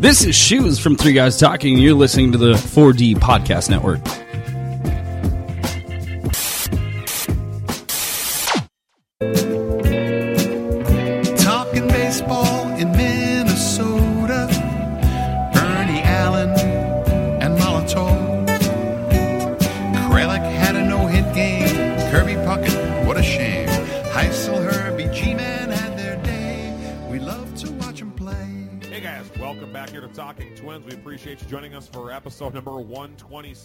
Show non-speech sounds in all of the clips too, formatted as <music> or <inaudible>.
This is Shoes from Three Guys Talking. You're listening to the 4D Podcast Network.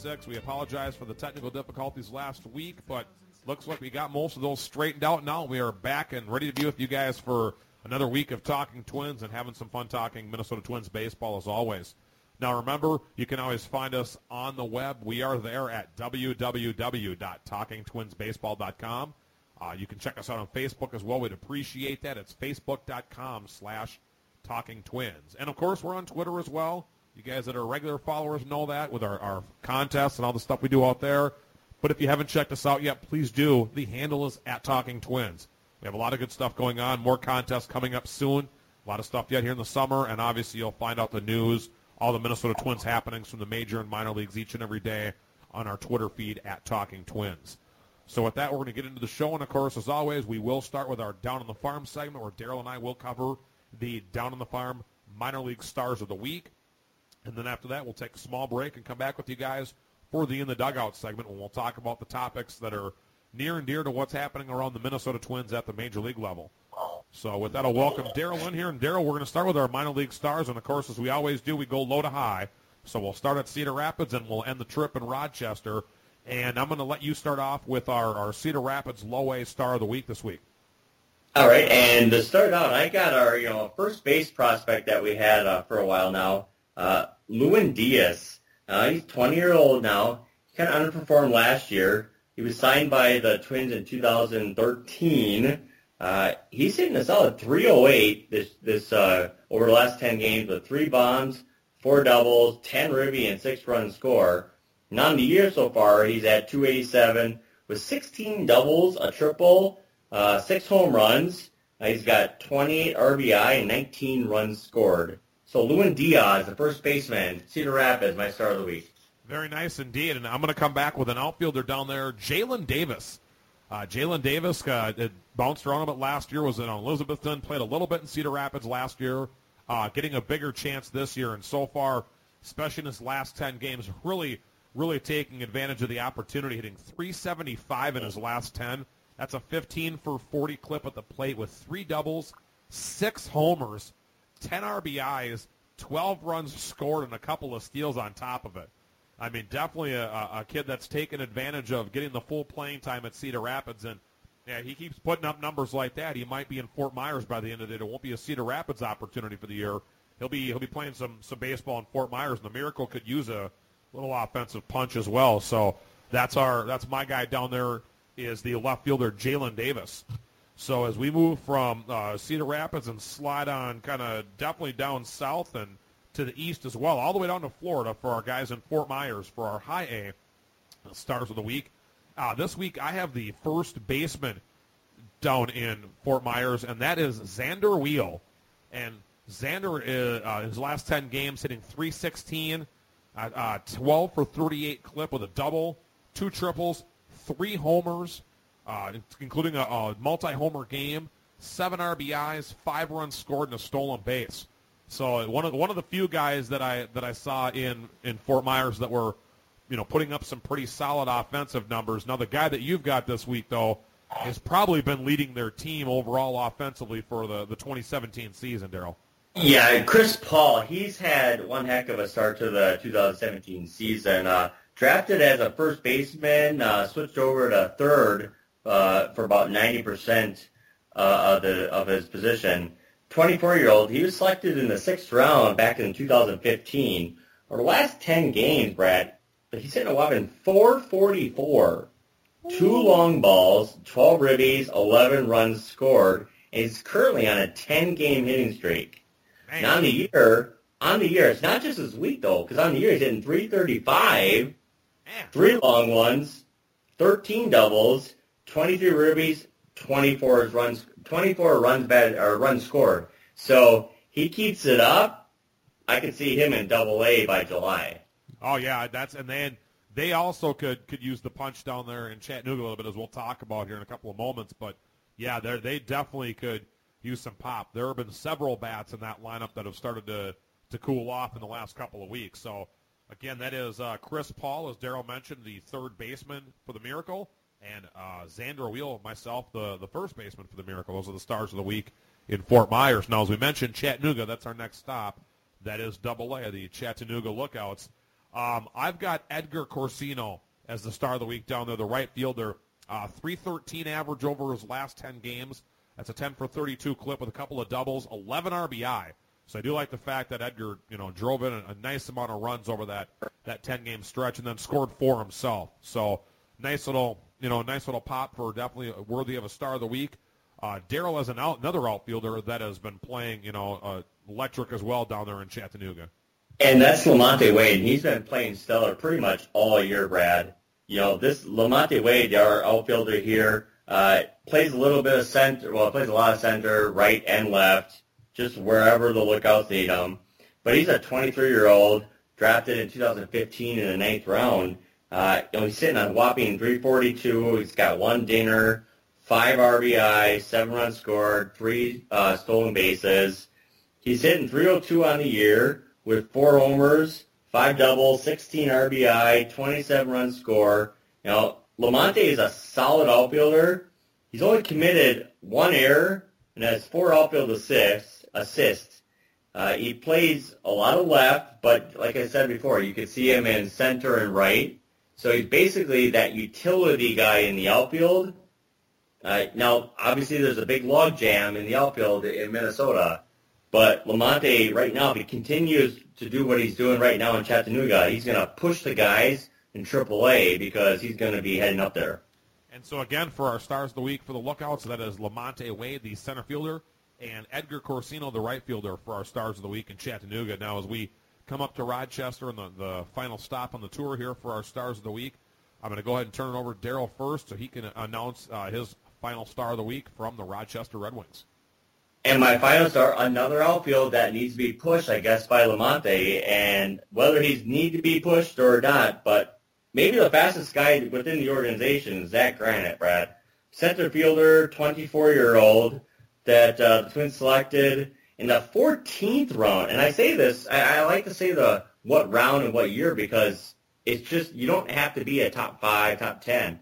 126. We apologize for the technical difficulties last week, but looks like we got most of those straightened out now. We are back and ready to be with you guys for another week of Talking Twins and having some fun talking Minnesota Twins baseball as always. Now remember, you can always find us on the web. We are there at www.talkingtwinsbaseball.com. Uh, you can check us out on Facebook as well. We'd appreciate that. It's facebook.com slash Talking Twins. And of course, we're on Twitter as well. You guys that are regular followers know that with our, our contests and all the stuff we do out there. But if you haven't checked us out yet, please do. The handle is at Talking Twins. We have a lot of good stuff going on. More contests coming up soon. A lot of stuff yet here in the summer. And obviously, you'll find out the news, all the Minnesota Twins happenings from the major and minor leagues each and every day on our Twitter feed at Talking Twins. So with that, we're going to get into the show. And of course, as always, we will start with our Down on the Farm segment where Daryl and I will cover the Down on the Farm minor league stars of the week. And then after that, we'll take a small break and come back with you guys for the In the Dugout segment when we'll talk about the topics that are near and dear to what's happening around the Minnesota Twins at the major league level. So with that, I'll welcome Daryl in here. And Daryl, we're going to start with our minor league stars. And of course, as we always do, we go low to high. So we'll start at Cedar Rapids and we'll end the trip in Rochester. And I'm going to let you start off with our, our Cedar Rapids low A star of the week this week. All right, and to start out, I got our you know first base prospect that we had uh, for a while now, uh, Lewin Diaz. Uh, he's 20 year old now. He kind of underperformed last year. He was signed by the Twins in 2013. Uh, he's hitting a solid 308 this this uh, over the last 10 games with three bombs, four doubles, 10 ribby, and six run score. And on the year so far, he's at 287 with 16 doubles, a triple, uh, six home runs. Uh, he's got 28 RBI and 19 runs scored. So Lewin Diaz, the first baseman, Cedar Rapids, my star of the week. Very nice indeed. And I'm going to come back with an outfielder down there, Jaylin Davis. Uh, Jaylin Davis uh, bounced around a bit last year, was in Elizabethton, played a little bit in Cedar Rapids last year, uh, getting a bigger chance this year. And so far, especially in his last 10 games, really, really taking advantage of the opportunity, hitting 375 in his last 10. That's a 15 for 40 clip at the plate with three doubles, six homers, 10 RBIs, 12 runs scored, and a couple of steals on top of it. I mean, definitely a, a kid that's taken advantage of getting the full playing time at Cedar Rapids. And yeah, he keeps putting up numbers like that. He might be in Fort Myers by the end of the day. It won't be a Cedar Rapids opportunity for the year. He'll be he'll be playing some some baseball in Fort Myers. And the Miracle could use a little offensive punch as well. So that's our that's my guy down there is the left fielder Jaylin Davis. So as we move from uh, Cedar Rapids and slide on kind of definitely down south and to the east as well, all the way down to Florida for our guys in Fort Myers for our high A stars of the week. Uh, this week I have the first baseman down in Fort Myers, and that is Zander Wiel. And Zander is, uh, his last 10 games hitting 316, uh, uh, 12 for 38 clip with a double, two triples, three homers, uh, including a, a multi-homer game, seven RBIs, five runs scored, and a stolen base. So one of the, one of the few guys that I that I saw in in Fort Myers that were, you know, putting up some pretty solid offensive numbers. Now the guy that you've got this week though has probably been leading their team overall offensively for the the 2017 season, Daryl. Yeah, Chris Paul, he's had one heck of a start to the 2017 season. Uh, drafted as a first baseman, uh, switched over to third uh, for about 90% uh, of the of his position. 24-year-old, he was selected in the sixth round back in 2015. Over the last 10 games, Brad, but he's hitting a whopping 444, two long balls, 12 ribbies, 11 runs scored, and he's currently on a 10-game hitting streak. Man. And on the year, on the year, it's not just his week though, because on the year he's hitting 335, Man. three long ones, 13 doubles, 23 ribbies, 24 runs, 24 runs bad or runs scored. So he keeps it up. I could see him in Double A by July. Oh yeah, that's and then they also could could use the punch down there in Chattanooga a little bit as we'll talk about here in a couple of moments. But yeah, they they definitely could use some pop. There have been several bats in that lineup that have started to to cool off in the last couple of weeks. So again, that is uh, Chris Paul, as Daryl mentioned, the third baseman for the Miracle, and uh, Zander Wiel, myself, the the first baseman for the Miracle. Those are the stars of the week in Fort Myers. Now, as we mentioned, Chattanooga, that's our next stop. That is Double A, the Chattanooga Lookouts. Um, I've got Edgar Corcino as the star of the week down there, the right fielder. Uh, 313 average over his last 10 games. That's a 10 for 32 clip with a couple of doubles, 11 RBI. So I do like the fact that Edgar, you know, drove in a, a nice amount of runs over that that 10 game stretch and then scored four himself. So nice little, you know, a nice little pop for definitely worthy of a star of the week. Uh, Daryl has an out, another outfielder that has been playing, you know, uh, electric as well down there in Chattanooga. And that's Lamonte Wade. He's been playing stellar pretty much all year, Brad. You know, this Lamonte Wade, our outfielder here, uh, plays a little bit of center, well, plays a lot of center, right and left, just wherever the lookouts need him. But he's a 23-year-old, drafted in 2015 in the ninth round. Uh, you know, he's sitting on whopping 342. He's got one dinger, five RBI, seven runs scored, three uh, stolen bases. He's hitting 302 on the year with four homers, five doubles, 16 RBI, 27 run score. You know, Lamonte is a solid outfielder. He's only committed one error and has four outfield assists. assists. Uh, he plays a lot of left, but like I said before, you could see him in center and right. So he's basically that utility guy in the outfield. Uh, now, obviously, there's a big log jam in the outfield in Minnesota. But Lamonte right now, if he continues to do what he's doing right now in Chattanooga, he's going to push the guys in AAA because he's going to be heading up there. And so again, for our stars of the week for the lookouts, that is Lamonte Wade, the center fielder, and Edgar Corcino, the right fielder, for our stars of the week in Chattanooga. Now, as we come up to Rochester and the, the final stop on the tour here for our stars of the week, I'm going to go ahead and turn it over to Daryl first so he can announce uh, his final star of the week from the Rochester Red Wings. And my final star, another outfield that needs to be pushed, I guess, by Lamonte. And whether he's need to be pushed or not, but maybe the fastest guy within the organization, Zach Granite, Brad. Center fielder, 24-year-old, that uh, the Twins selected in the 14th round. And I say this, I, I like to say the what round and what year because it's just, you don't have to be a top five, top 10.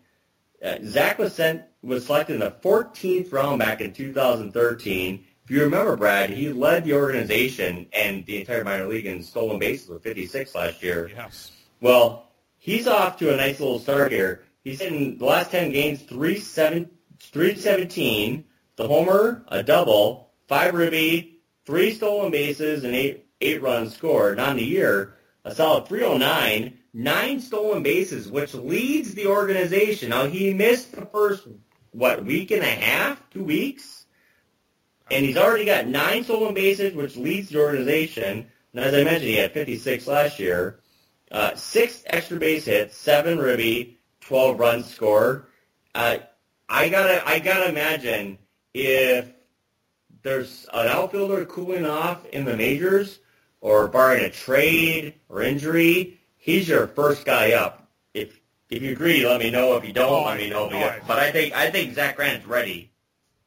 Uh, Zach was sent was selected in the 14th round back in 2013. If you remember, Brad, he led the organization and the entire minor league in stolen bases with 56 last year. Yes. Well, he's off to a nice little start here. He's in the last 10 games, 317, the homer, a double, five ribby, three stolen bases, and eight, eight runs scored. On the year, a solid 309, nine stolen bases, which leads the organization. Now, he missed the first, what, week and a half, two weeks? And he's already got nine stolen bases, which leads the organization. And as I mentioned, he had 56 last year. Uh, six extra base hits, seven ribby, 12 runs scored. Uh, I gotta, I gotta imagine if there's an outfielder cooling off in the majors, or barring a trade or injury, he's your first guy up. If if you agree, let me know. If you don't, let me know. But I think I think Zach Granite's ready.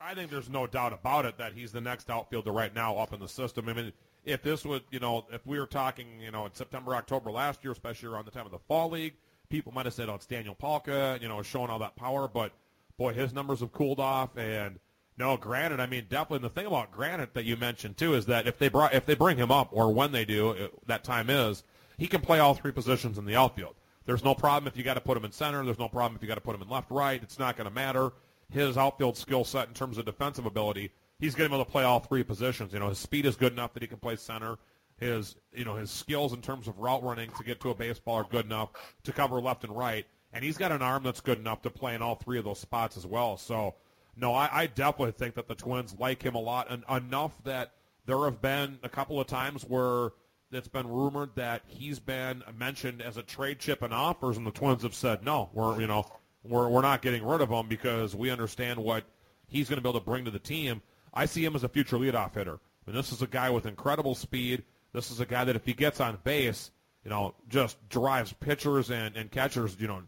I think there's no doubt about it that he's the next outfielder right now up in the system. I mean, if this would, you know, if we were talking, you know, in September, October last year, especially around the time of the fall league, people might have said, oh, it's Daniel Palka, you know, showing all that power. But boy, his numbers have cooled off. And no, granted, I mean, definitely. the thing about Granite that you mentioned too is that if they brought, if they bring him up, or when they do, it, that time is, he can play all three positions in the outfield. There's no problem if you got to put him in center. There's no problem if you got to put him in left, right. It's not going to matter his outfield skill set in terms of defensive ability, he's going to be able to play all three positions. You know, his speed is good enough that he can play center. His, you know, his skills in terms of route running to get to a baseball are good enough to cover left and right. And he's got an arm that's good enough to play in all three of those spots as well. So, no, I, I definitely think that the Twins like him a lot, and enough that there have been a couple of times where it's been rumored that he's been mentioned as a trade chip and offers, and the Twins have said no. We're, you know, we're, we're not getting rid of him because we understand what he's going to be able to bring to the team. I see him as a future leadoff hitter. And this is a guy with incredible speed This is a guy that if he gets on base, you know, just drives pitchers and, and catchers, you know,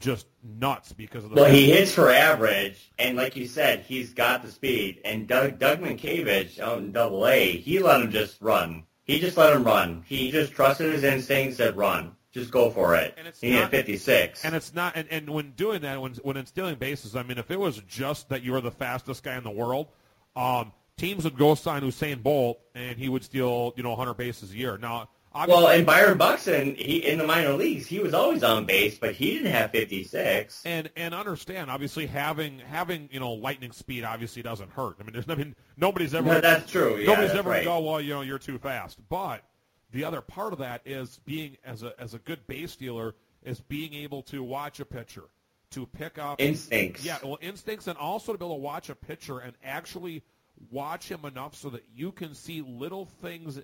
just nuts because of the. Well, he hits for average, and like you said, he's got the speed. And Doug Doug Mientkiewicz out in Double A, he let him just run. He just let him run. He just trusted his instincts, said run, just go for it. And it's he not- hit 56. And it's not, and, and when doing that, when when instilling bases, I mean, if it was just that you were the fastest guy in the world, um, teams would go sign Usain Bolt, and he would steal, you know, 100 bases a year. Now, obviously, well, and Byron Buxton, he in the minor leagues, he was always on base, but he didn't have 56. and and understand, obviously, having having you know lightning speed obviously doesn't hurt. I mean, there's I mean, nobody's ever No, that's true. Yeah, nobody's that's ever right. go, well, you know, you're too fast. But the other part of that is being as a as a good base dealer is being able to watch a pitcher, to pick up Instincts. Yeah, well, instincts, and also to be able to watch a pitcher and actually watch him enough so that you can see little things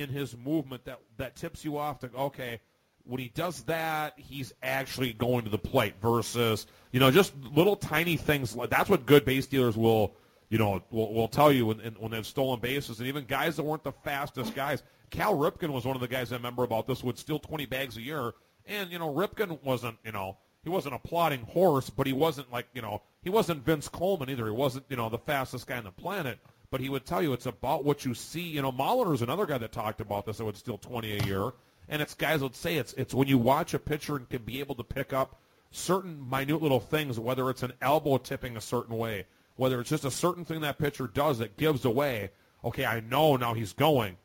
in his movement that that tips you off to okay. When he does that, he's actually going to the plate versus, you know, just little tiny things. That's what good base dealers will, you know, will, will tell you when, when they've stolen bases. And even guys that weren't the fastest guys. Cal Ripken was one of the guys I remember about this would steal 20 bags a year. And, you know, Ripken wasn't, you know, he wasn't a plodding horse, but he wasn't like, you know, he wasn't Vince Coleman either. He wasn't, you know, the fastest guy on the planet. But he would tell you it's about what you see. You know, Molitor's another guy that talked about this that would steal 20 a year. And it's guys would say it's it's when you watch a pitcher and can be able to pick up certain minute little things, whether it's an elbow tipping a certain way, whether it's just a certain thing that pitcher does that gives away. Okay, I know now he's going.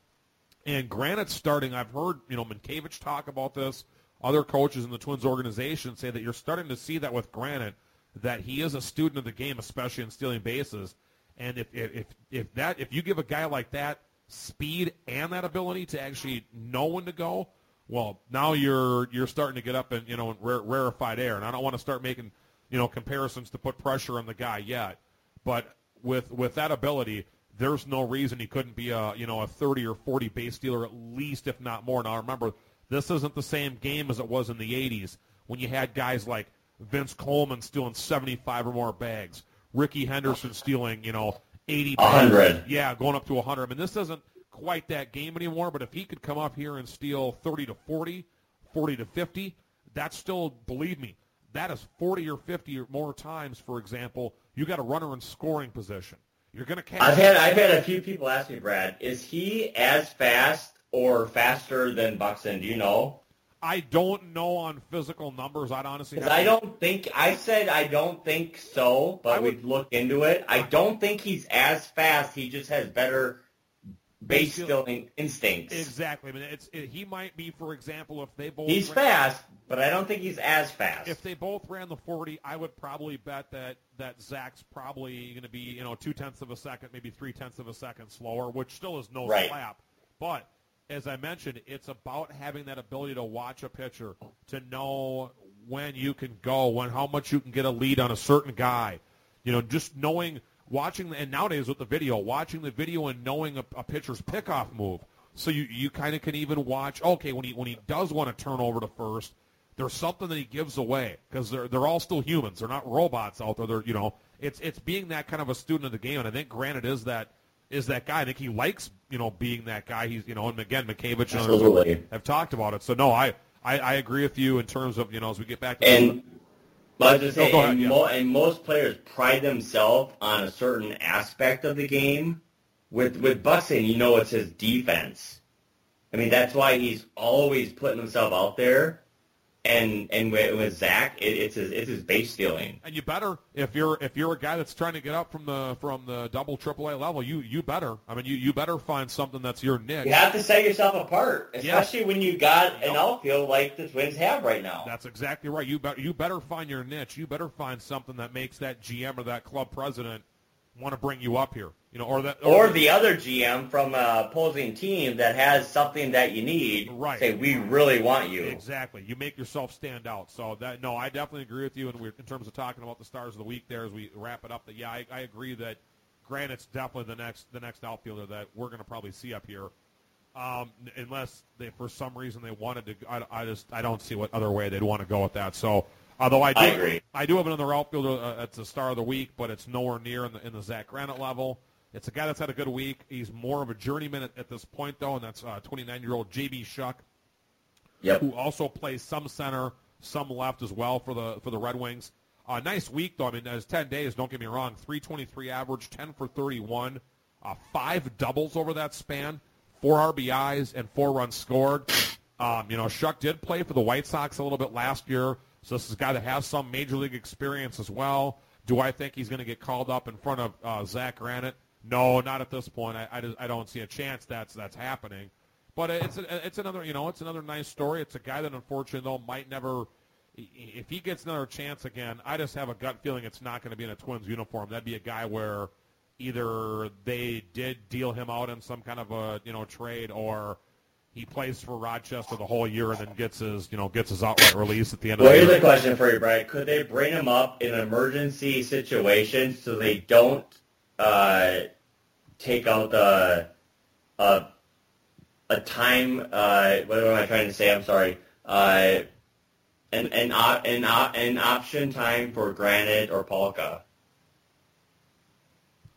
And Granite's starting. I've heard you know Mientkiewicz talk about this. Other coaches in the Twins organization say that you're starting to see that with Granite, that he is a student of the game, especially in stealing bases. And if if if, that if you give a guy like that speed and that ability to actually know when to go, well, now you're you're starting to get up in you know in rare, rarefied air. And I don't want to start making you know comparisons to put pressure on the guy yet, but with with that ability, there's no reason he couldn't be a you know a 30 or 40 base stealer at least, if not more. Now remember, this isn't the same game as it was in the 80s when you had guys like Vince Coleman stealing 75 or more bags, Rickey Henderson stealing you know 80 bags. 100. Yeah, going up to 100. I mean, this isn't quite that game anymore, but if he could come up here and steal 30 to 40, 40 to 50, that's still, believe me, that is 40 or 50 or more times, for example, you got a runner in scoring position. You're going to catch. I've had I've had a few people ask me, Brad, is he as fast or faster than Buxton? Do you know? I don't know on physical numbers. I'd honestly. I don't think I said I don't think so, but I would- we've looked into it. I don't think he's as fast. He just has better base stealing instincts. Exactly. I mean, it's it, he might be, for example, if they both. He's ran- fast, but I don't think he's as fast. If they both ran the 40, I would probably bet that that Zach's probably going to be, you know, two tenths of a second, maybe three tenths of a second slower, which still is no Right. slap. But as I mentioned, it's about having that ability to watch a pitcher, to know when you can go, when how much you can get a lead on a certain guy. You know, just knowing, watching, and nowadays with the video, watching the video and knowing a, a pitcher's pickoff move. So you, you kind of can even watch, okay, when he when he does want to turn over to first, there's something that he gives away because they're they're all still humans. They're not robots out there. They're you know it's it's being that kind of a student of the game, and I think Granite is that is that guy. I think he likes you know being that guy. He's you know and again and others Absolutely. have talked about it. So no, I, I I agree with you in terms of you know as we get back to and but I was just No, saying, go and, yeah. mo- and most players pride themselves on a certain aspect of the game. With with Buxton, you know, it's his defense. I mean, that's why he's always putting himself out there. And and with, with Zach, it, it's his it's his base stealing. and you better if you're if you're a guy that's trying to get up from the from the double triple A level, you you better. I mean you you better find something that's your niche. You have to set yourself apart, Yes. especially when you got an outfield like the Twins have right now. That's exactly right. You better you better find your niche. You better find something that makes that GM or that club president want to bring you up here. You know, or that or the other GM from a opposing team that has something that you need. Right. Say, we really want you. Exactly. You make yourself stand out. So that no, I definitely agree with you. And we're in terms of talking about the stars of the week there as we wrap it up. That yeah, I, I agree that Granite's definitely the next the next outfielder that we're going to probably see up here. Um, unless they for some reason they wanted to, I, I just I don't see what other way they'd want to go with that. So although I do I agree. I do have another outfielder uh, that's a star of the week, but it's nowhere near in the in the Zach Granite level. It's a guy that's had a good week. He's more of a journeyman at, at this point, though, and that's 29-year-old J.B. Shuck, Yep. who also plays some center, some left as well for the for the Red Wings. Uh, nice week though. I mean, as 10 days. Don't get me wrong. 323 average, 10 for 31, uh, five doubles over that span, four RBIs and four runs scored. Um, you know, Shuck did play for the White Sox a little bit last year, so this is a guy that has some major league experience as well. Do I think he's going to get called up in front of uh, Zach Granite? No, not at this point. I, I, just, I don't see a chance that's that's happening. But it's a, it's another you know it's another nice story. It's a guy that unfortunately though might never. If he gets another chance again, I just have a gut feeling it's not going to be in a Twins uniform. That'd be a guy where either they did deal him out in some kind of a you know trade, or he plays for Rochester the whole year and then gets his you know gets his outright release at the end Well, of the here's year. a question for you, Brian. Could they bring him up in an emergency situation so they don't uh, take out the uh, a time? Uh, what am I trying to say? I'm sorry. Uh, an an op, an, op, an option time for Granite or Palka.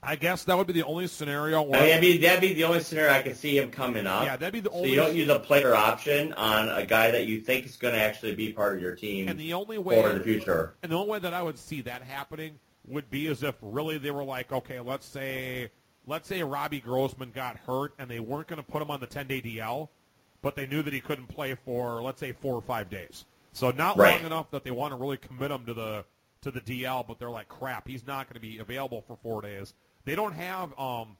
I guess that would be the only scenario I mean, where that'd be, that'd be the only scenario I could see him coming up. yeah, that'd be the only. So you don't use a player option on a guy that you think is going to actually be part of your team and the only way for the future. And the only way that I would see that happening would be as if really they were like, okay, let's say let's say Robbie Grossman got hurt and they weren't going to put him on the 10-day DL, but they knew that he couldn't play for let's say 4 or 5 days. So not Right. long enough that they want to really commit him to the to the DL, but they're like, crap, he's not going to be available for 4 days. They don't have um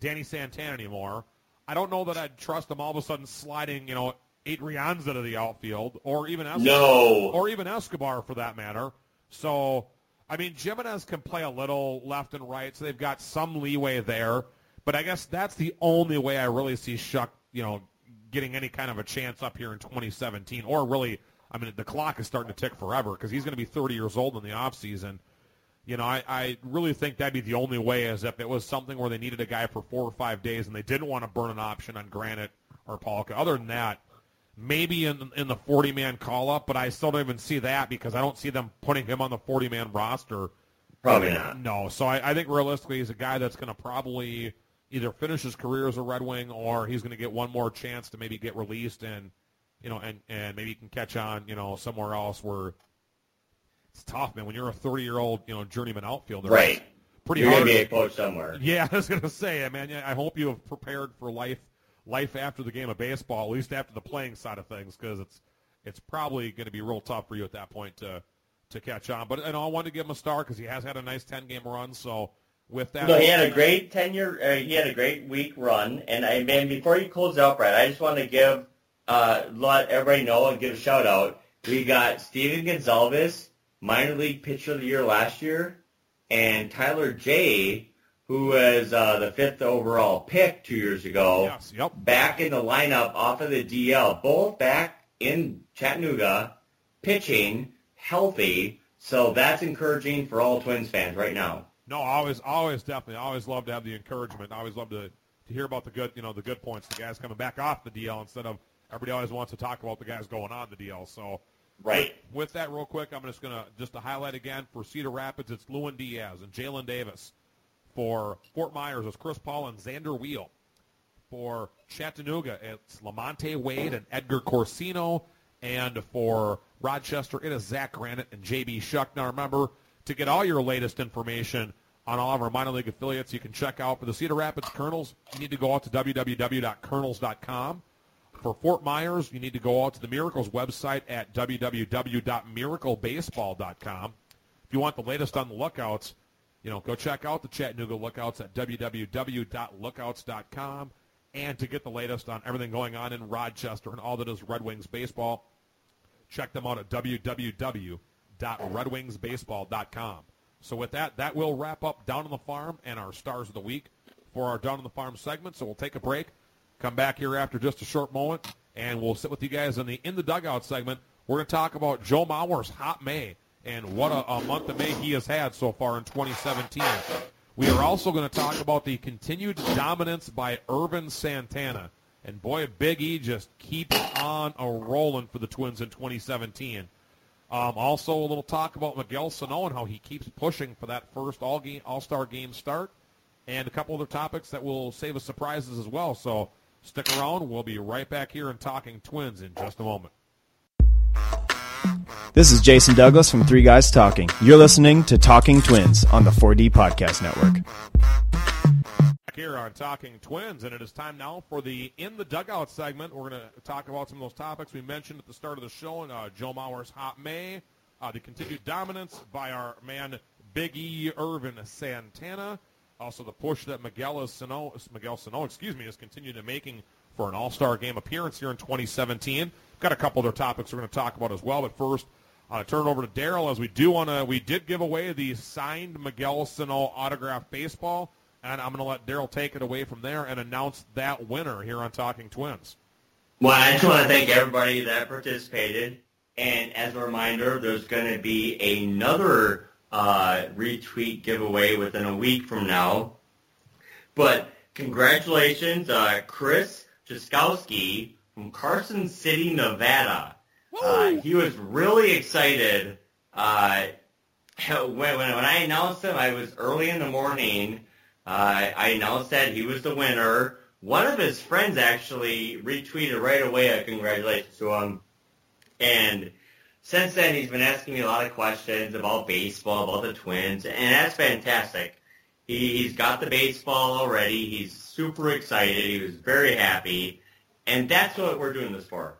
Danny Santana anymore. I don't know that I'd trust them all of a sudden sliding, you know, Adrianza to the outfield or even Escobar No. or even Escobar for that matter. So, I mean, Jimenez can play a little left and right, so they've got some leeway there. But I guess that's the only way I really see Shuck, you know, getting any kind of a chance up here in 2017. Or really, I mean, the clock is starting to tick forever because he's going to be 30 years old in the offseason. You know, I, I really think that'd be the only way is if it was something where they needed a guy for four or five days and they didn't want to burn an option on Granite or Palka. Other than that, maybe in in the 40 man call up, but I still don't even see that because I don't see them putting him on the 40 man roster. Probably not. No, so I, I think realistically he's a guy that's going to probably either finish his career as a Red Wing or he's going to get one more chance to maybe get released and you know and and maybe he can catch on you know somewhere else where it's tough, man. When you're a 30 year old you know journeyman outfielder, Right. pretty You're hard. going to be a coach somewhere. <laughs> Yeah, I was gonna say, man. I hope you have prepared for life, life after the game of baseball, at least after the playing side of things, because it's it's probably going to be real tough for you at that point to to catch on. But know, I wanted to give him a star because he has had a nice ten game run. So with that, No, he had a great tenure. Uh, he had a great week run, and I man, before you close out, Brad, I just want to give uh, let everybody know and give a shout out. We got Stephen Gonsalves, minor league pitcher of the year last year, and Tyler Jay, who was uh, the fifth overall pick two years ago. yes, yep, back in the lineup off of the DL, both back in Chattanooga, pitching, healthy. So that's encouraging for all Twins fans right now. no, always, always, definitely, always love to have the encouragement. I always love to to hear about the good, you know, the good points, the guys coming back off the DL instead of everybody always wants to talk about the guys going on the DL. So. Right. With that, real quick, I'm just gonna just to highlight again for Cedar Rapids, it's Lewin Diaz and Jaylin Davis. For Fort Myers, it's Chris Paul and Zander Wiel. For Chattanooga, it's Lamonte Wade and Edgar Corcino. And for Rochester, it is Zach Granite and JB Shuck. Now remember, to get all your latest information on all of our minor league affiliates, you can check out for the Cedar Rapids Kernels, you need to go out to www.kernels.com. For Fort Myers, you need to go out to the Miracles website at www.miraclebaseball.com. If you want the latest on the lookouts, you know, go check out the Chattanooga lookouts at www.lookouts.com. And to get the latest on everything going on in Rochester and all that is Red Wings baseball, check them out at www.redwingsbaseball.com. So with that, that will wrap up Down on the Farm and our Stars of the Week for our Down on the Farm segment. So we'll take a break, come back here after just a short moment, and we'll sit with you guys in the In the Dugout segment. We're going to talk about Joe Mauer's hot May and what a, a month of May he has had so far in 2017. We are also going to talk about the continued dominance by Ervin Santana. And boy, Big E just keeps on a rolling for the Twins in 2017. Um, also, a little talk about Miguel Sano and how he keeps pushing for that first all game All Star game start. and a couple other topics that will save us surprises as well. So stick around. We'll be right back here and talking Twins in just a moment. This is Jason Douglas from Three Guys Talking. You're listening to Talking Twins on the 4D Podcast Network. Back here on Talking Twins, and it is time now for the In the Dugout segment. We're going to talk about some of those topics we mentioned at the start of the show, and uh, Joe Mauer's Hot May, uh, the continued dominance by our man Big E Ervin Santana, also the push that Miguel Sano, Miguel Sano, excuse me, has continued in making for an All-Star Game appearance here in 2017. Got a couple other topics we're going to talk about as well, but first, uh, turn it over to Daryl as we do want to. We did give away the signed Miguel Sano autograph baseball, and I'm going to let Daryl take it away from there and announce that winner here on Talking Twins. Well, I just want to thank everybody that participated. And as a reminder, there's going to be another uh, retweet giveaway within a week from now. But congratulations, uh, Chris Jaskowski from Carson City, Nevada. Uh, he was really excited uh, <laughs> when, when, when I announced him. I was early in the morning. Uh, I announced that he was the winner. One of his friends actually retweeted right away a congratulations to him. And since then, he's been asking me a lot of questions about baseball, about the Twins, and that's fantastic. He, he's got the baseball already. He's super excited. He was very happy. And that's what we're doing this for.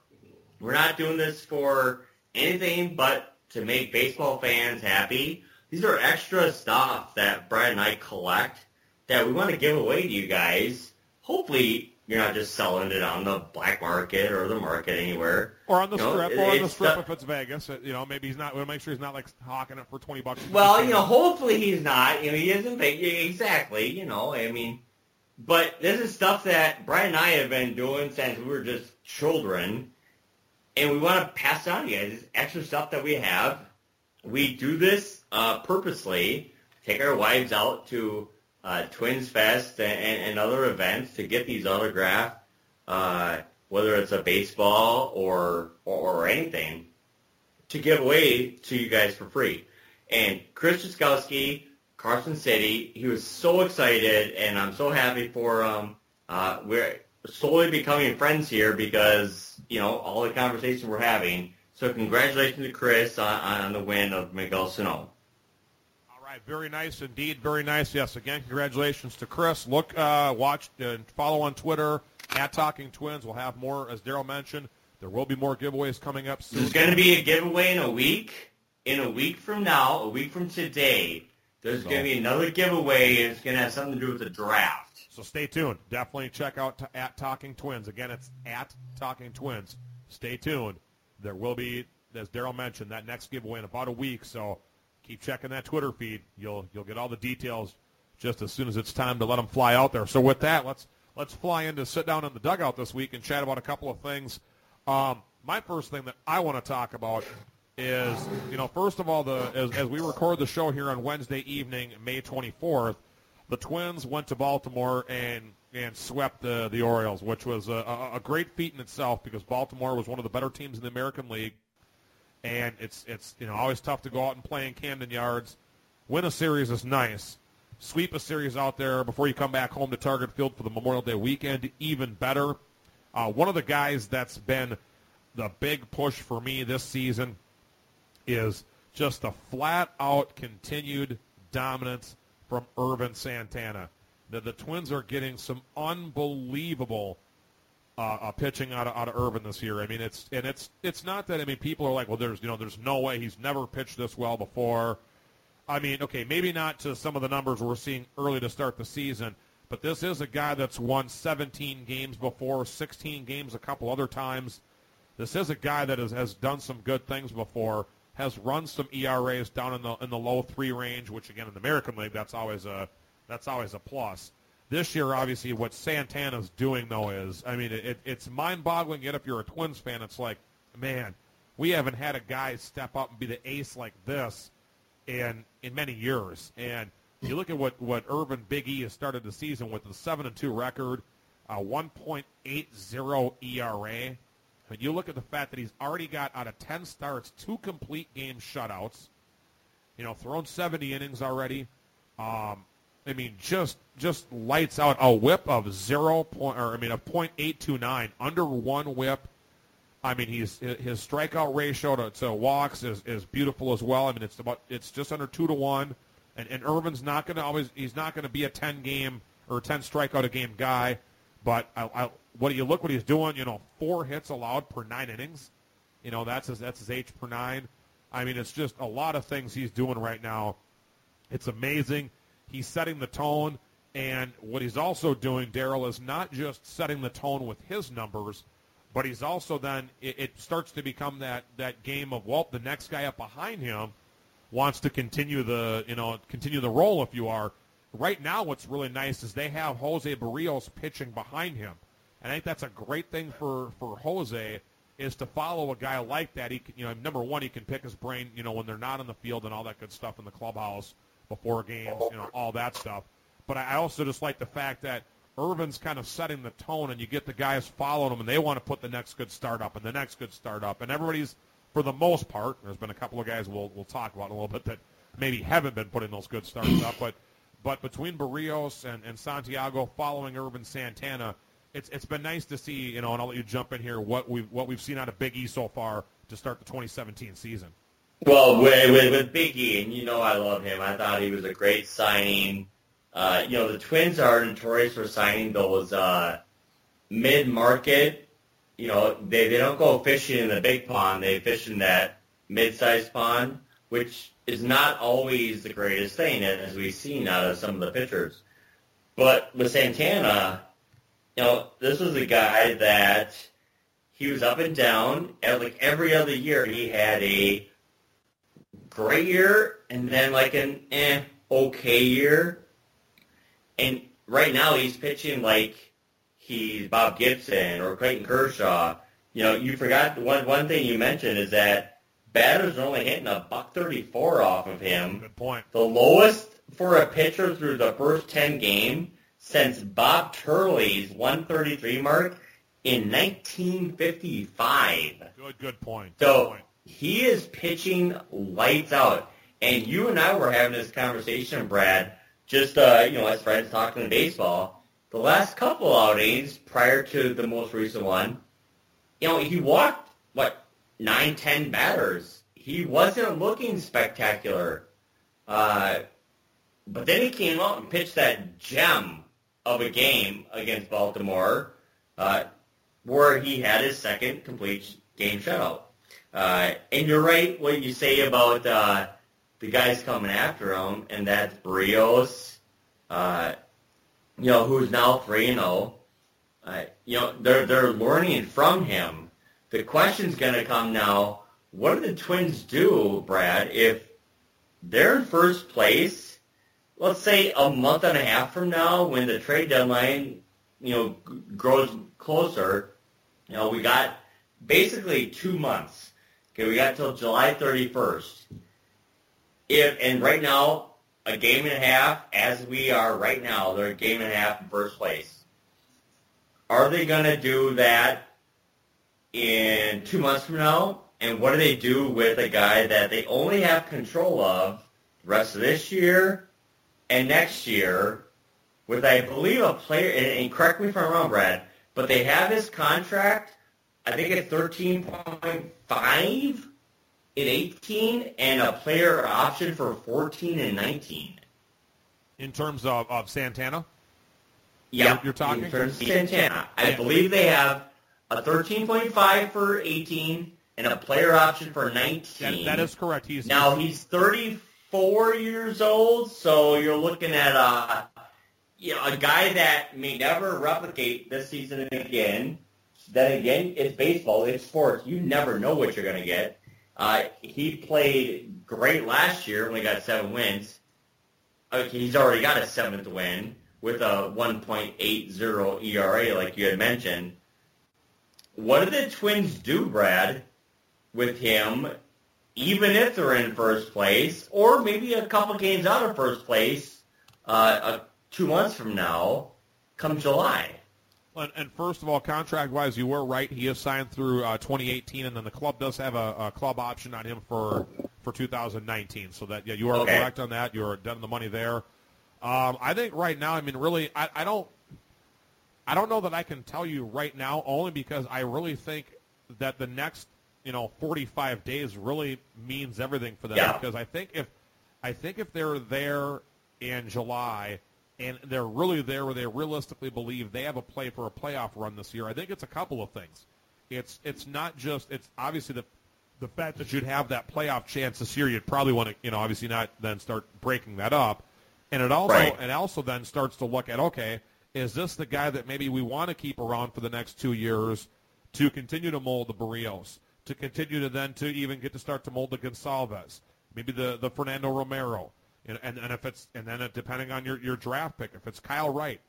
We're not doing this for anything but to make baseball fans happy. These are extra stuff that Brad and I collect that we want to give away to you guys. Hopefully, you're not just selling it on the black market or the market anywhere. Or on the You know, strip, it- or on the strip the- if it's Vegas. Uh, You know, maybe he's not. We'll make sure he's not like hawking it for twenty bucks. Well, you know, hopefully he's not. You know, he isn't. Exactly. You know, I mean, but this is stuff that Brian and I have been doing since we were just children, and we want to pass it on to you guys. It's extra stuff that we have. We do this uh, purposely. Take our wives out to uh, Twins Fest and, and, other events to get these autographed, uh, whether it's a baseball or, or or anything, to give away to you guys for free. And Chris Jaskowski, Carson City, he was so excited, and I'm so happy for him. Uh, we're slowly becoming friends here because, you know, all the conversation we're having. So congratulations to Chris on, on the win of Miguel Sano. Right, very nice indeed, very nice. Yes, again, congratulations to Chris. Look, uh, watch and follow on Twitter at Talking Twins. We'll have more, as Daryl mentioned. There will be more giveaways coming up soon. There's going to be a giveaway in a week. In a week from now, a week from today, there's going to be another giveaway. It's going to have something to do with the draft. So stay tuned. Definitely check out t- at Talking Twins. Again, it's at Talking Twins. Stay tuned. There will be, as Daryl mentioned, that next giveaway in about a week. So keep checking that Twitter feed. You'll you'll get all the details just as soon as it's time to let them fly out there. So with that, let's let's fly in to sit down in the dugout this week and chat about a couple of things. Um, my first thing that I want to talk about is, you know, first of all, the as, as we record the show here on Wednesday evening, May 24th, the Twins went to Baltimore and and swept the the Orioles, which was a, a, a great feat in itself because Baltimore was one of the better teams in the American League, and it's it's you know always tough to go out and play in Camden Yards. Win a series is nice. Sweep a series out there before you come back home to Target Field for the Memorial Day weekend, even better. Uh, one of the guys that's been the big push for me this season is just the flat out continued dominance from Ervin Santana. The, the Twins are getting some unbelievable uh, uh, pitching out of, out of Ervin this year. I mean, it's and it's it's not that I mean people are like, well, there's you know there's no way he's never pitched this well before. I mean, okay, maybe not to some of the numbers we're seeing early to start the season, but this is a guy that's won 17 games before, 16 games a couple other times. This is a guy that has, has done some good things before, has run some ERAs down in the in the low three range, which again in the American League that's always a that's always a plus. This year, obviously, what Santana's doing though is, I mean, it, it's mind-boggling. Yet, if you're a Twins fan, it's like, man, we haven't had a guy step up and be the ace like this in in many years. And you look at what what Ervin Big E has started the season with a seven and two record, a 1.80 ERA. But you look at the fact that he's already got out of 10 starts two complete game shutouts. You know, thrown 70 innings already. Um, I mean, just just lights out a whip of zero point, or I mean, a point eight two nine under one whip. I mean, he's his strikeout ratio to, to walks is, is beautiful as well. I mean, it's about it's just under two to one, and and Ervin's not going to always he's not going to be a ten game or ten strikeout a game guy, but I, I, what do you look what he's doing? You know, four hits allowed per nine innings. You know, that's his that's his H per nine. I mean, it's just a lot of things he's doing right now. It's amazing. He's setting the tone, and what he's also doing, Daryl, is not just setting the tone with his numbers, but he's also then it, it starts to become that that game of well, the next guy up behind him wants to continue the you know continue the role if you are. Right now, what's really nice is they have Jose Berrios pitching behind him, and I think that's a great thing for for Jose is to follow a guy like that. He, can, you know, number one, he can pick his brain, you know, when they're not on the field and all that good stuff in the clubhouse before games, you know, all that stuff. But I also just like the fact that Ervin's kind of setting the tone, and you get the guys following him, and they want to put the next good start up and the next good start up, and everybody's, for the most part, there's been a couple of guys we'll we'll talk about in a little bit that maybe haven't been putting those good starts up, but but between Berrios and, and Santiago following Ervin Santana, it's it's been nice to see, you know, and I'll let you jump in here what we've what we've seen out of Big E so far to start the 2017 season. Well, with, with, with Big E, and you know I love him. I thought he was a great signing. Uh, you know, the Twins are notorious for signing those uh, mid-market. You know, they they don't go fishing in the big pond; they fish in that mid-sized pond, which is not always the greatest thing, as we've seen out of some of the pitchers. But with Santana, you know, this was a guy that he was up and down. And like every other year, he had a great year and then like an eh, okay year. And right now, he's pitching like he's Bob Gibson or Clayton Kershaw. You know, you forgot one one thing you mentioned is that batters are only hitting a buck thirty four off of him. Good point. The lowest for a pitcher through the first ten games since Bob Turley's 133 mark in 1955. Good, good point. So good point. He is pitching lights out. And you and I were having this conversation, Brad, just uh, you know, as friends talking baseball. The last couple outings prior to the most recent one, you know, he walked what nine, ten batters. He wasn't looking spectacular. Uh, but then he came out and pitched that gem of a game against Baltimore, uh, where he had his second complete game shutout. Uh, and you're right what you say about uh, the guys coming after him, and that's Berrios, uh, you know, who's now 3 and 0. Uh, you know, they're, they're learning from him. The question's going to come now, what do the Twins do, Brad, if they're in first place let's say a month and a half from now, when the trade deadline, you know, grows closer, you know, we got basically two months. Okay, we got till July 31st. If and right now, a game and a half, as we are right now, they're a game and a half in first place. Are they going to do that in two months from now? And what do they do with a guy that they only have control of the rest of this year and next year with, I believe, a player, and, correct me if I'm wrong, Brad, but they have his contract, I think it's 13.5 in 18 and a player option for 14 and 19. In terms of, of Santana, Yeah, You're talking? in terms of Santana. I believe they have a 13.5 for 18 and a player option for 19. that, that is correct. He's Now he's 34 years old, so you're looking at a you know a guy that may never replicate this season again. Then again, it's baseball, it's sports. You never know what you're going to get. Uh, he played great last year he got seven wins. Okay, he's already got a seventh win with a 1.80 ERA, like you had mentioned. What do the Twins do, Brad, with him even if they're in first place, or maybe a couple games out of first place, uh, uh, two months from now, come July. And, and first of all, contract-wise, you were right. He is signed through uh, 2018, and then the club does have a, a club option on him for for 2019. So that yeah, you are Okay. correct on that. You're done the money there. Um, I think right now, I mean, really, I, I don't, I don't know that I can tell you right now, only because I really think that the next, you know, 45 days really means everything for them. Yeah. Because I think if, I think if they're there in July and they're really there where they realistically believe they have a play for a playoff run this year, I think it's a couple of things. It's it's not just it's obviously the the fact that you'd have that playoff chance this year, you'd probably want to, you know, obviously not then start breaking that up. And it also Right. it also then starts to look at okay, is this the guy that maybe we want to keep around for the next two years to continue to mold the Berrios, to continue to then to even get to start to mold the Gonsalves, maybe the the Fernando Romero, and and, and if it's and then it, depending on your your draft pick, if it's Kyle Wright,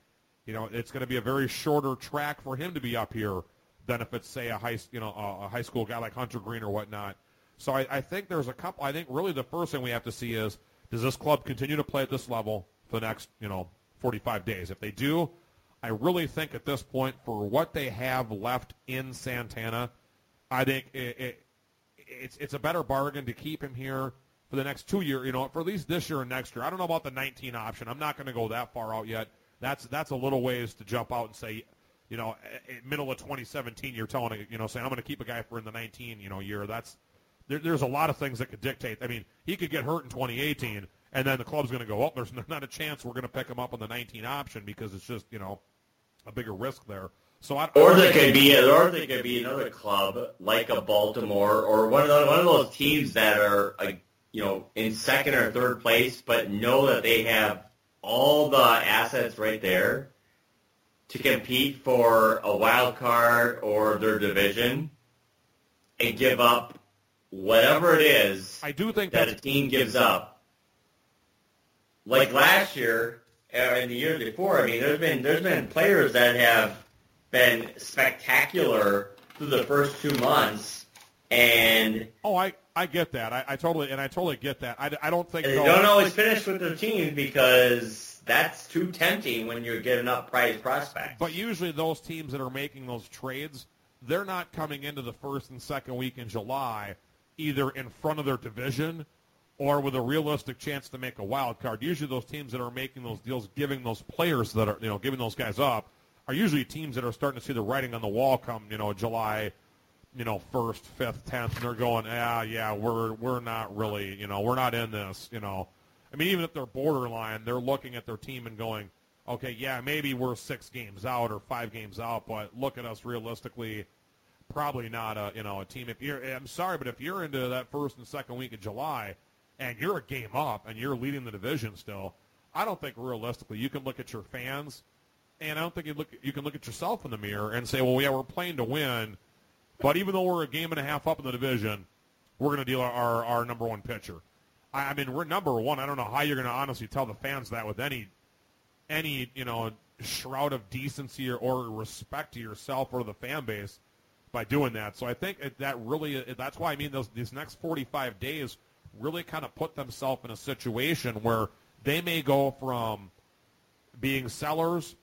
you know, it's going to be a very shorter track for him to be up here than if it's say a high you know a, high school guy like Hunter Greene or whatnot. So I, I think there's a couple. I think really the first thing we have to see is does this club continue to play at this level for the next you know 45 days? If they do, I really think at this point for what they have left in Santana, I think it, it, it's it's a better bargain to keep him here for the next two years. You know, for at least this year and next year. I don't know about the 19 option. I'm not going to go that far out yet. That's that's a little ways to jump out and say, you know, i- i- middle of 2017, you're telling you know saying I'm going to keep a guy for in the 19 you know year. That's there, there's a lot of things that could dictate. I mean, he could get hurt in 2018, and then the club's going to go, oh, there's not a chance we're going to pick him up on the 19 option because it's just you know a bigger risk there. So I Or there could be, or there could be another club like a Baltimore or one of one of those teams that are, like, you know, in second or third place, but know that they have all the assets right there to compete for a wild card or their division, and give up whatever it is I do think that a team gives up. Like last year uh, and the year before, I mean, there's been there's been players that have been spectacular through the first two months, and Oh, I, I get that. I, I totally and I totally get that. I, I don't think they don't always finish with their team because that's too tempting when you're getting up prize prospects. But usually those teams that are making those trades, they're not coming into the first and second week in July either in front of their division or with a realistic chance to make a wild card. Usually those teams that are making those deals, giving those players that are, you know, giving those guys up, are usually teams that are starting to see the writing on the wall come, you know, July, you know, first, fifth, tenth, and they're going, yeah, yeah, we're we're not really, you know, we're not in this, you know. I mean, even if they're borderline, they're looking at their team and going, okay, yeah, maybe we're six games out or five games out, but look at us realistically, probably not a you know a team. If you're, I'm sorry, but if you're into that first and second week of July, and you're a game up and you're leading the division still, I don't think realistically you can look at your fans, and I don't think you look you can look at yourself in the mirror and say, well, yeah, we're playing to win, but even though we're a game and a half up in the division, we're going to deal our, our our number one pitcher. I, I mean, we're number one. I don't know how you're going to honestly tell the fans that with any any you know shroud of decency or, or respect to yourself or the fan base by doing that. So I think that really that's why I mean those these next 45 days really kind of put themselves in a situation where they may go from being sellers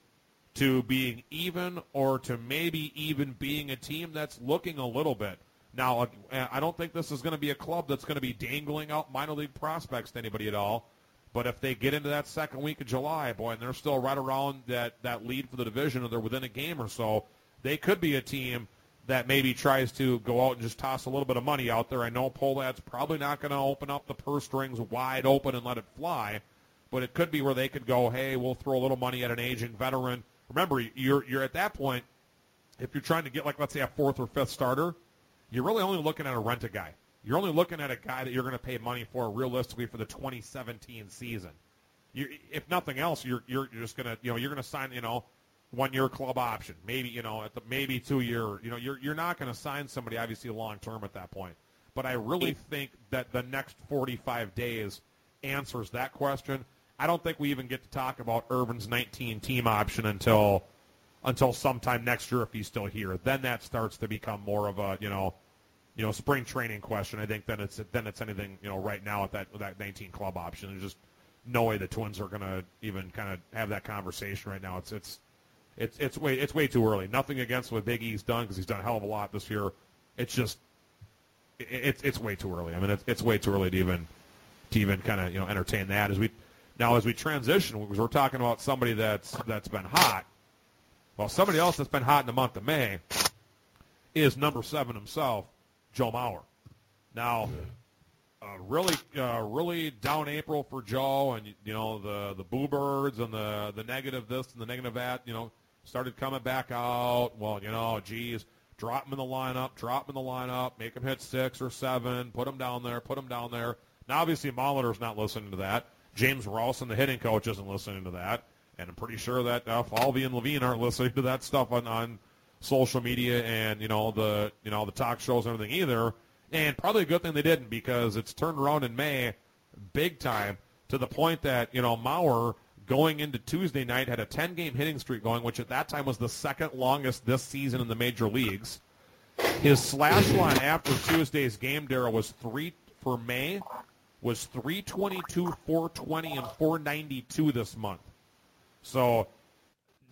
to being even or to maybe even being a team that's looking a little bit. Now, uh, I don't think this is going to be a club that's going to be dangling out minor league prospects to anybody at all. But if they get into that second week of July, boy, and they're still right around that, that lead for the division, or they're within a game or so, they could be a team that maybe tries to go out and just toss a little bit of money out there. I know Pohlad's probably not going to open up the purse strings wide open and let it fly, but it could be where they could go, hey, we'll throw a little money at an aging veteran. Remember, you're you're at that point. If you're trying to get like let's say a fourth or fifth starter, you're really only looking at a rent a guy. You're only looking at a guy that you're going to pay money for realistically for the 2017 season. You, if nothing else, you're you're, just gonna you know you're gonna sign you know one year club option, maybe you know the maybe two year. You know you're you're not going to sign somebody obviously long term at that point. But I really think that the next 45 days answers that question. I don't think we even get to talk about Ervin's 19 team option until until sometime next year if he's still here. Then that starts to become more of a you know you know spring training question. I think then it's then it's anything you know right now at that with that 19 club option. There's just no way the Twins are going to even kind of have that conversation right now. It's it's it's it's way it's way too early. Nothing against what Big E's done because he's done a hell of a lot this year. It's just it, it's it's way too early. I mean it's it's way too early to even to even kind of you know entertain that as we Now, as we transition, because we're talking about somebody that's that's been hot, well, somebody else that's been hot in the month of May is number seven himself, Joe Mauer. Now, uh, really, uh, really down April for Joe, and you know the the boo birds and the the negative this and the negative that. You know, started coming back out. Well, you know, geez, drop him in the lineup, drop him in the lineup, make him hit six or seven, put him down there, put him down there. Now, obviously, Molitor's not listening to that. James Rowson, the hitting coach, isn't listening to that, and I'm pretty sure that uh, Falvey and Levine aren't listening to that stuff on on social media and you know the you know the talk shows and everything either. And probably a good thing they didn't because it's turned around in May, big time, to the point that you know Mauer going into Tuesday night had a 10-game hitting streak going, which at that time was the second longest this season in the major leagues. His slash line after Tuesday's game, Daryl, was three for May was 322, 420, and 492 this month. So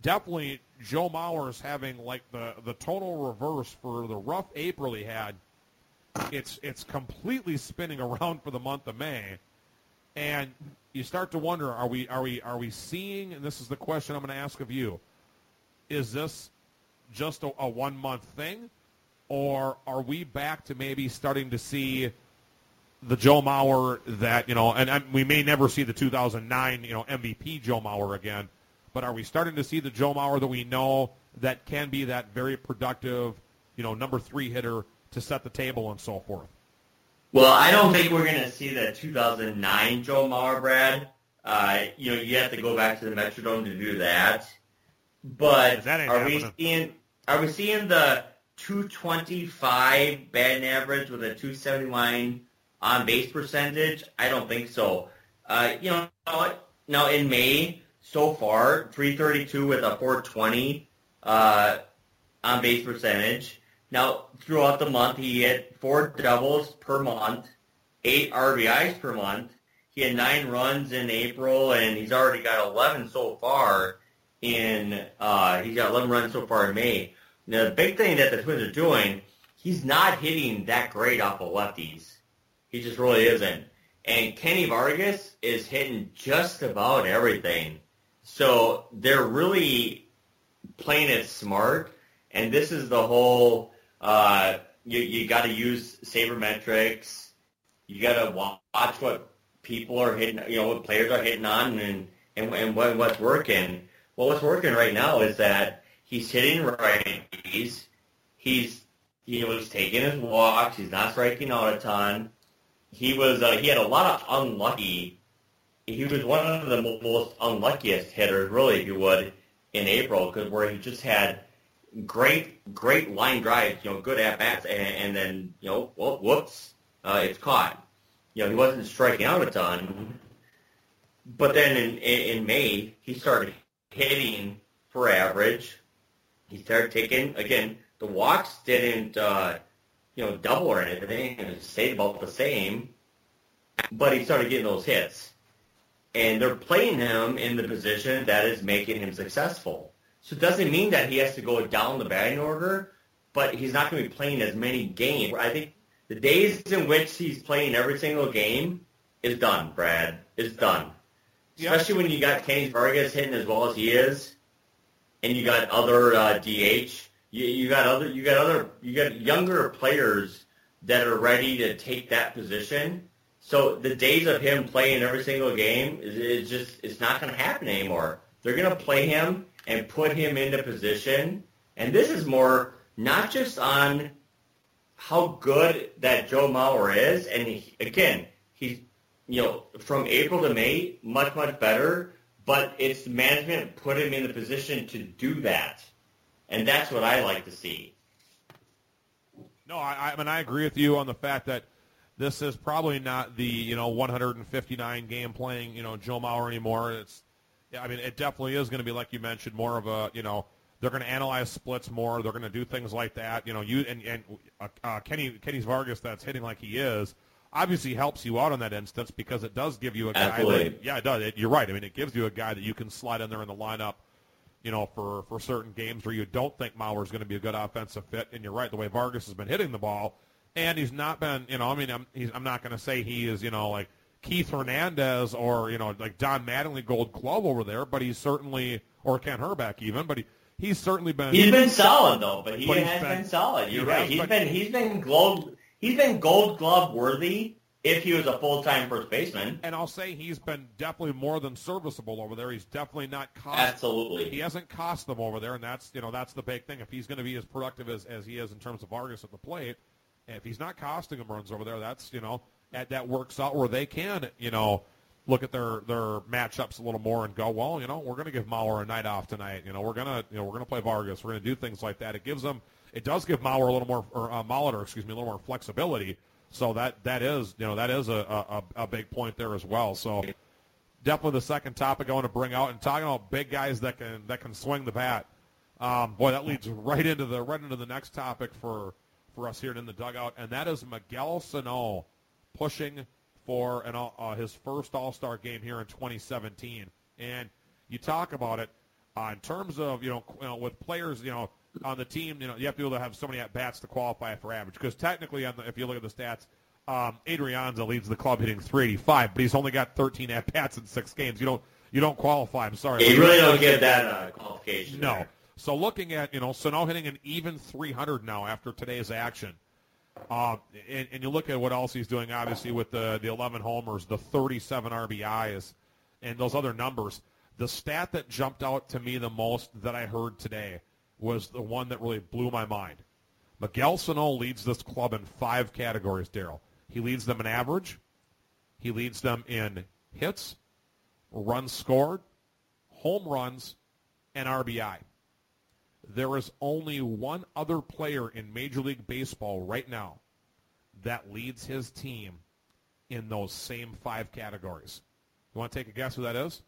definitely Joe Mauer's having like the, the total reverse for the rough April he had. It's it's completely spinning <laughs> around for the month of May. And you start to wonder, are we are we are we seeing and this is the question I'm gonna ask of you, is this just a, a one month thing? Or are we back to maybe starting to see the Joe Mauer that you know, and, and we may never see the 2009 you know MVP Joe Mauer again, but are we starting to see the Joe Mauer that we know that can be that very productive, you know, number three hitter to set the table and so forth? Well, I don't think we're going to see the 2009 Joe Mauer, Brad. Uh, you know, you have to go back to the Metrodome to do that. But That are we happening. seeing are we seeing the 225 batting average with a 279 on base percentage? I don't think so. Uh, you know, now in May so far, 332 with a 420 uh, on base percentage. Now throughout the month, he hit four doubles per month, eight RBIs per month. He had nine runs in April, and he's already got 11 so far. In uh, he's got 11 runs so far in May. Now the big thing that the Twins are doing, he's not hitting that great off of lefties. He just really isn't. And Kenny Vargas is hitting just about everything. So they're really playing it smart. And this is the whole, uh, you, you got to use sabermetrics. You got to watch what people are hitting, you know, what players are hitting on and, and, and what, what's working. Well, what's working right now is that he's hitting righties. He's, you know, he's taking his walks. He's not striking out a ton he was uh, he had a lot of unlucky. He was one of the most unluckiest hitters, really, if you would, in April, because where he just had great great line drives, you know, good at bats, and, and then you know, well, whoops, uh, it's caught. You know, he wasn't striking out a ton, but then in in, in May he started hitting for average. He started taking again. The walks didn't. Uh, you know, double or anything. It stayed about the same. But he started getting those hits. And they're playing him in the position that is making him successful. So it doesn't mean that he has to go down the batting order, but he's not going to be playing as many games. I think the days in which he's playing every single game is done, Brad. Is done. Yeah. Especially when you got Kenny Vargas hitting as well as he is, and you got other uh, DH you, you got other you got other you got younger players that are ready to take that position. So the days of him playing every single game is, is just it's not going to happen anymore. They're going to play him and put him into position. And this is more not just on how good that Joe Mauer is, and he, again, he's you know from April to May much much better. But it's management put him in the position to do that. And that's what I like to see. No, I, I mean I agree with you on the fact that this is probably not the you know 159 game playing you know Joe Mauer anymore. It's yeah, I mean it definitely is going to be like you mentioned more of a you know they're going to analyze splits more. They're going to do things like that. You know you and and uh, uh, Kenny Kenny's Vargas that's hitting like he is obviously helps you out in that instance because it does give you a guy. That, yeah, it does. It, you're right. I mean it gives you a guy that you can slide in there in the lineup you know, for, for certain games where you don't think Mauer's going to be a good offensive fit. And you're right, the way Vargas has been hitting the ball, and he's not been, you know, I mean, I'm, he's, I'm not going to say he is, you know, like Keith Hernandez or you know like Don Mattingly Gold Glove over there, but he's certainly or Kent Hrbek even, but he he's certainly been He's been solid though, but he But has been- been, solid. You're right. has He's been he's been gold he's been gold glove worthy if he was a full time first baseman. and I'll say he's been definitely more than serviceable over there. He's definitely not cost Absolutely. he hasn't cost them over there, and that's you know that's the big thing. If he's going to be as productive as, as he is in terms of Vargas at the plate, if he's not costing them runs over there, that's you know that, that works out where they can you know look at their their matchups a little more and go, well, you know, we're going to give Mauer a night off tonight. You know, we're gonna you know we're going to play Vargas. We're going to do things like that. It gives them it does give Mauer a little more or uh, Molitor, excuse me, a little more flexibility. So that that is you know that is a, a, a big point there as well. So definitely the second topic I want to bring out and talking about big guys that can that can swing the bat. Um, boy, that leads right into the right into the next topic for for us here in the dugout, and that is Miguel Sano pushing for an uh, his first All Star game here in 2017. And you talk about it uh, in terms of you know, you know with players you know on the team, you know you have to be able to have so many at bats to qualify for average because technically, on the, if you look at the stats. Um, Adrianza leads the club hitting 385, but he's only got 13 at bats in six games. You don't you don't qualify. I'm sorry. you really don't get that uh, qualification. No. there. So looking at, you know, Sano hitting an even 300 now after today's action. Uh, and, and you look at what else he's doing, obviously, with the, the 11 homers, the 37 RBIs, and those other numbers. The stat that jumped out to me the most that I heard today was the one that really blew my mind. Miguel Sano leads this club in five categories, Daryl. He leads them in average. He leads them in hits, runs scored, home runs, and RBI. There is only one other player in Major League Baseball right now that leads his team in those same five categories. You want to take a guess who that is?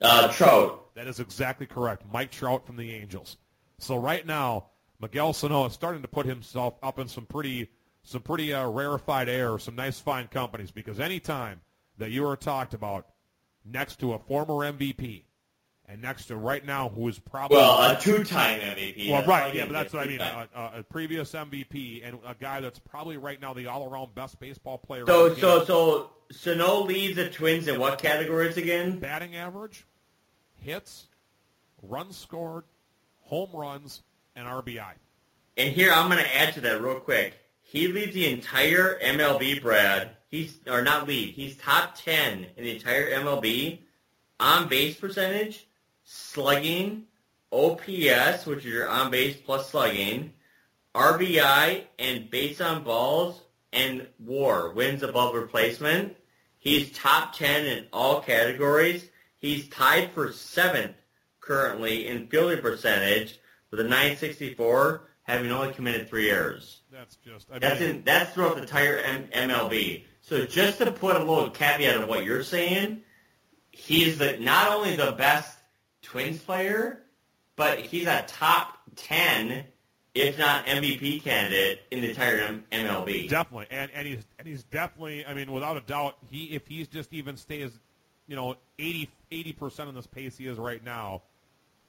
Uh, Trout. That is exactly correct. Mike Trout from the Angels. So right now, Miguel Sano is starting to put himself up in some pretty, some pretty uh, rarefied air, some nice fine companies. Because anytime that you are talked about next to a former MVP, and next to right now who is probably Well, a two-time MVP. well, right, yeah, but that's what I mean. A, a, a previous MVP and a guy that's probably right now the all-around best baseball player. So, so, so, Sano leads the Twins in what categories again? batting average, hits, runs scored, home runs, and RBI. And here I'm going to add to that real quick. He leads the entire MLB, Brad. He's or not lead. He's top ten in the entire MLB on base percentage, slugging, OPS, which is your on base plus slugging, RBI, and base on balls and WAR wins above replacement. He's top ten in all categories. He's tied for seventh currently in fielding percentage with a 964, having only committed three errors. That's just. I mean, That's in that's throughout the entire M- MLB. So just to put a little caveat on what you're saying, he's the not only the best Twins player, but he's a top ten, if not MVP candidate in the entire M- MLB. Definitely, and and he's and he's definitely. I mean, without a doubt, he if he's just even stays, you know, 80 percent on this pace he is right now,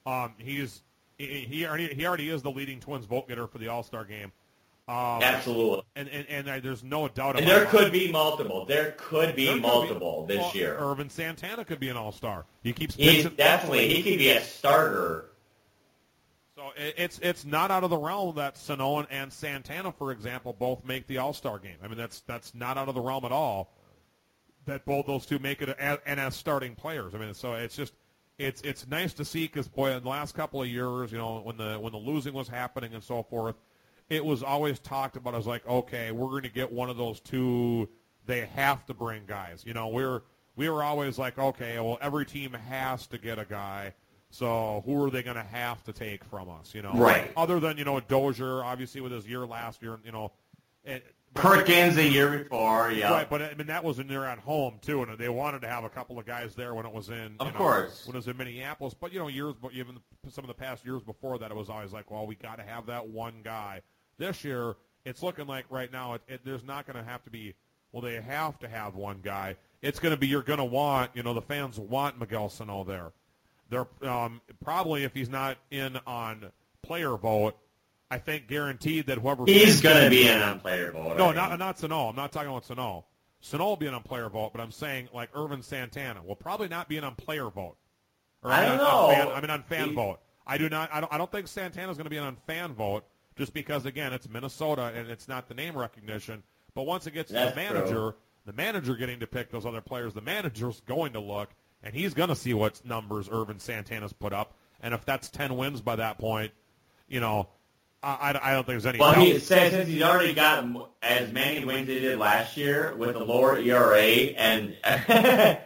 um, he's he he already, he already is the leading Twins vote getter for the All Star game. Um, Absolutely. and and, and uh, there's no doubt And there could be multiple. There could be There could multiple this well, year. Ervin Santana could be an All Star. He keeps He's definitely he could be a starter. So it- it's it's not out of the realm that Sano and Santana, for example, both make the All Star game. I mean, that's that's not out of the realm at all. That both those two make it and as starting players. I mean, so it's just it's it's nice to see because boy, in the last couple of years, you know, when the when the losing was happening and so forth, it was always talked about as like, okay, we're going to get one of those two. They have to bring guys. You know, we're we were always like, okay, well, every team has to get a guy. So who are they going to have to take from us? You know, Right. Other than you know Dozier, obviously with his year last year, you know, it, Perkins the year before, yeah. Right, but I mean that was when they're at home too, and they wanted to have a couple of guys there when it was in. Of know, course. when it was in Minneapolis. But you know, years, but even some of the past years before that, it was always like, well, we got to have that one guy. This year, it's looking like right now, it, it, there's not going to have to be. Well, they have to have one guy. It's going to be you're going to want. You know, the fans want Miguel Sano there. They're um, probably if he's not in on player vote, I think guaranteed that whoever He's going to be an unplayable. no, not not Sano. I'm not talking about Sano. Sano will be an on-player vote, but I'm saying like Ervin Santana will probably not be an on-player vote. Or I don't on- know. On fan, I mean, on fan He- vote. I do not. I don't. I don't think Santana's going to be an on fan vote, just because again, it's Minnesota and it's not the name recognition. But once it gets to the manager, true. the manager getting to pick those other players, the manager's going to look and he's going to see what numbers Ervin Santana's put up, and if that's ten wins by that point, you know, I, I, don't think there's any. Well, doubt. he says since he's already got as many wins as he did last year with a lower ERA, and <laughs>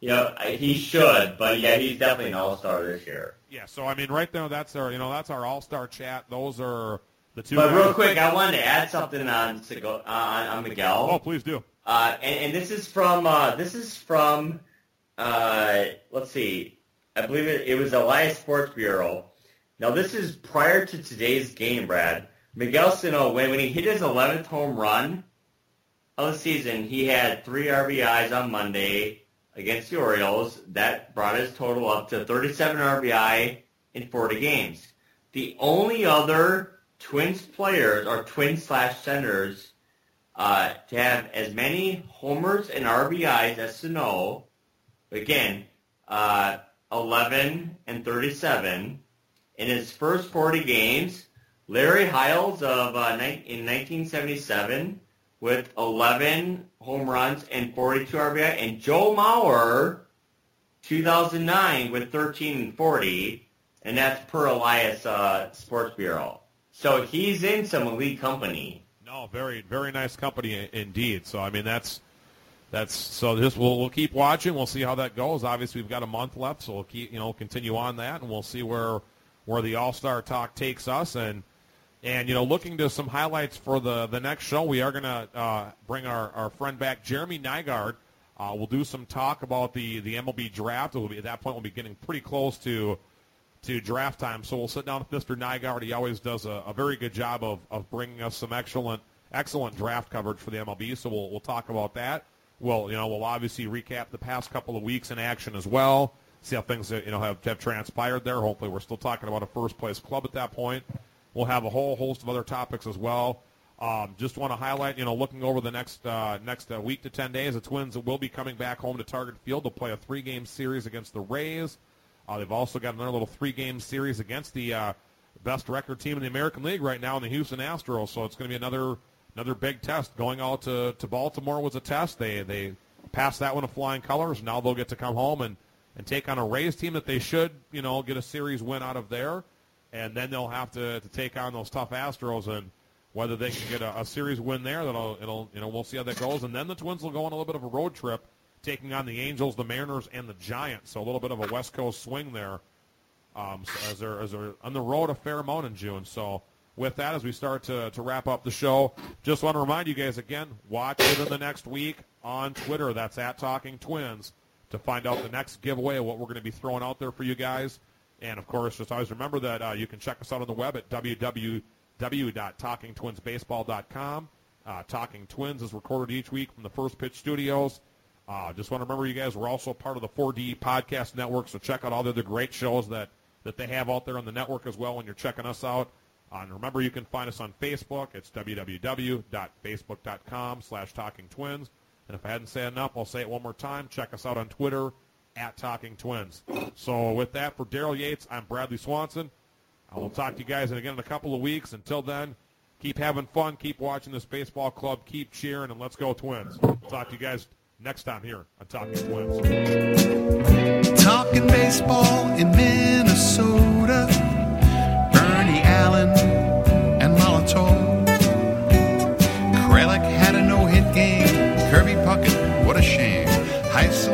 you know he should, but yeah, he's definitely an All Star this year. Yeah, so I mean, right there, that's our you know that's our all star chat. Those are the two. But guys. real quick, I wanted to add something on uh, on, on Miguel. Oh, please do. Uh, and, and this is from uh, this is from uh, let's see, I believe it, it was Elias Sports Bureau. Now this is prior to today's game, Brad. Miguel Sano, when, when he hit his 11th home run of the season, he had three RBIs on Monday against the Orioles. That brought his total up to 37 RBI in 40 games. The only other Twins players or Twins slash Senators uh, to have as many homers and RBIs as Sano, again, uh, 11 and 37. In his first 40 games, Larry Hisle of uh, in 1977 with 11 home runs and 42 RBI, and Joe Mauer, 2009 with 13 and 40, and that's per Elias uh, Sports Bureau. So he's in some elite company. No, very very nice company indeed. So I mean that's that's so this we'll we'll keep watching. We'll see how that goes. Obviously we've got a month left, so we'll keep you know continue on that, and we'll see where where the All Star talk takes us. And and you know looking to some highlights for the the next show, we are gonna uh, bring our our friend back, Jeremy Nygaard. Uh, we'll do some talk about the the MLB draft. Be at that point we'll be getting pretty close to to draft time. So we'll sit down with Mr. Nygaard. He always does a, a very good job of, of bringing us some excellent excellent draft coverage for the MLB. So we'll we'll talk about that. We'll you know we'll obviously recap the past couple of weeks in action as well. See how things you know have, have transpired there. Hopefully we're still talking about a first place club at that point. We'll have a whole host of other topics as well. Um, just want to highlight, you know, looking over the next uh, next uh, week to ten days, the Twins will be coming back home to Target Field to play a three game series against the Rays. Uh, they've also got another little three-game series against the uh, best record team in the American League right now in the Houston Astros. So it's going to be another another big test. Going out to, to Baltimore was a test. They they passed that one with flying colors. Now they'll get to come home and, and take on a Rays team that they should you know get a series win out of there, and then they'll have to, to take on those tough Astros and whether they can get a, a series win there. That'll it'll you know we'll see how that goes. And then the Twins will go on a little bit of a road trip taking on the Angels, the Mariners, and the Giants. So a little bit of a West Coast swing there um, so as they're as they're on the road a fair amount in June. So with that, as we start to, to wrap up the show, just want to remind you guys again, watch within the next week on Twitter. That's at Talking Twins to find out the next giveaway of what we're going to be throwing out there for you guys. And of course, just always remember that uh, you can check us out on the web at www.talkingtwinsbaseball.com. Uh, Talking Twins is recorded each week from the First Pitch Studios. Uh, just want to remember you guys, we're also part of the 4D Podcast Network, so check out all the other great shows that, that they have out there on the network as well when you're checking us out. Uh, and remember, you can find us on Facebook. It's www.facebook.com slash Talking Twins. And if I hadn't said enough, I'll say it one more time. Check us out on Twitter at Talking Twins. So with that, for Daryl Yates, I'm Bradley Swanson. I will talk to you guys again in a couple of weeks. Until then, keep having fun, keep watching this baseball club, keep cheering, and let's go Twins. Talk to you guys next time here on Talking Twins. Talking baseball in Minnesota. Bernie Allen Kralik